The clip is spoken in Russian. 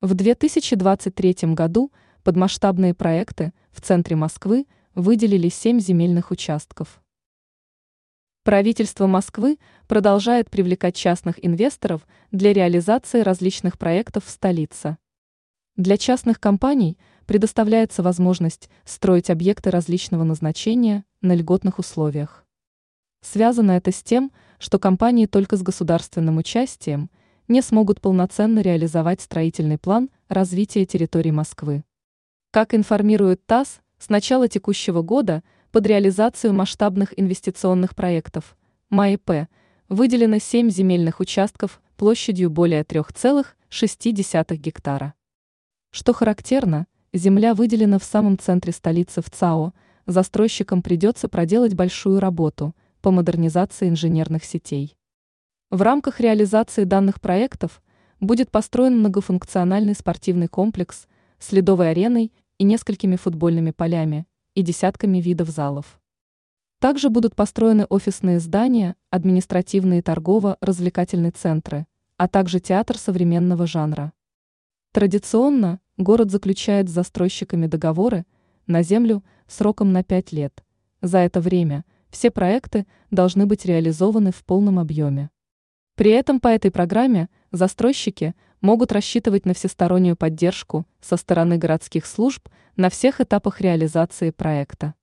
В 2023 году под масштабные проекты в центре Москвы выделили 7 земельных участков. Правительство Москвы продолжает привлекать частных инвесторов для реализации различных проектов в столице. Для частных компаний предоставляется возможность строить объекты различного назначения на льготных условиях. Связано это с тем, что компании только с государственным участием не смогут полноценно реализовать строительный план развития территории Москвы. Как информирует ТАСС, с начала текущего года – под реализацию масштабных инвестиционных проектов МАИП выделено 7 земельных участков площадью более 3,6 гектара. Что характерно, земля выделена в самом центре столицы в ЦАО, застройщикам придется проделать большую работу по модернизации инженерных сетей. В рамках реализации данных проектов будет построен многофункциональный спортивный комплекс с ледовой ареной и несколькими футбольными полями, и десятками видов залов. Также будут построены офисные здания, административные торгово-развлекательные центры, а также театр современного жанра. Традиционно город заключает с застройщиками договоры на землю сроком на 5 лет. За это время все проекты должны быть реализованы в полном объеме. При этом по этой программе застройщики могут рассчитывать на всестороннюю поддержку со стороны городских служб на всех этапах реализации проекта.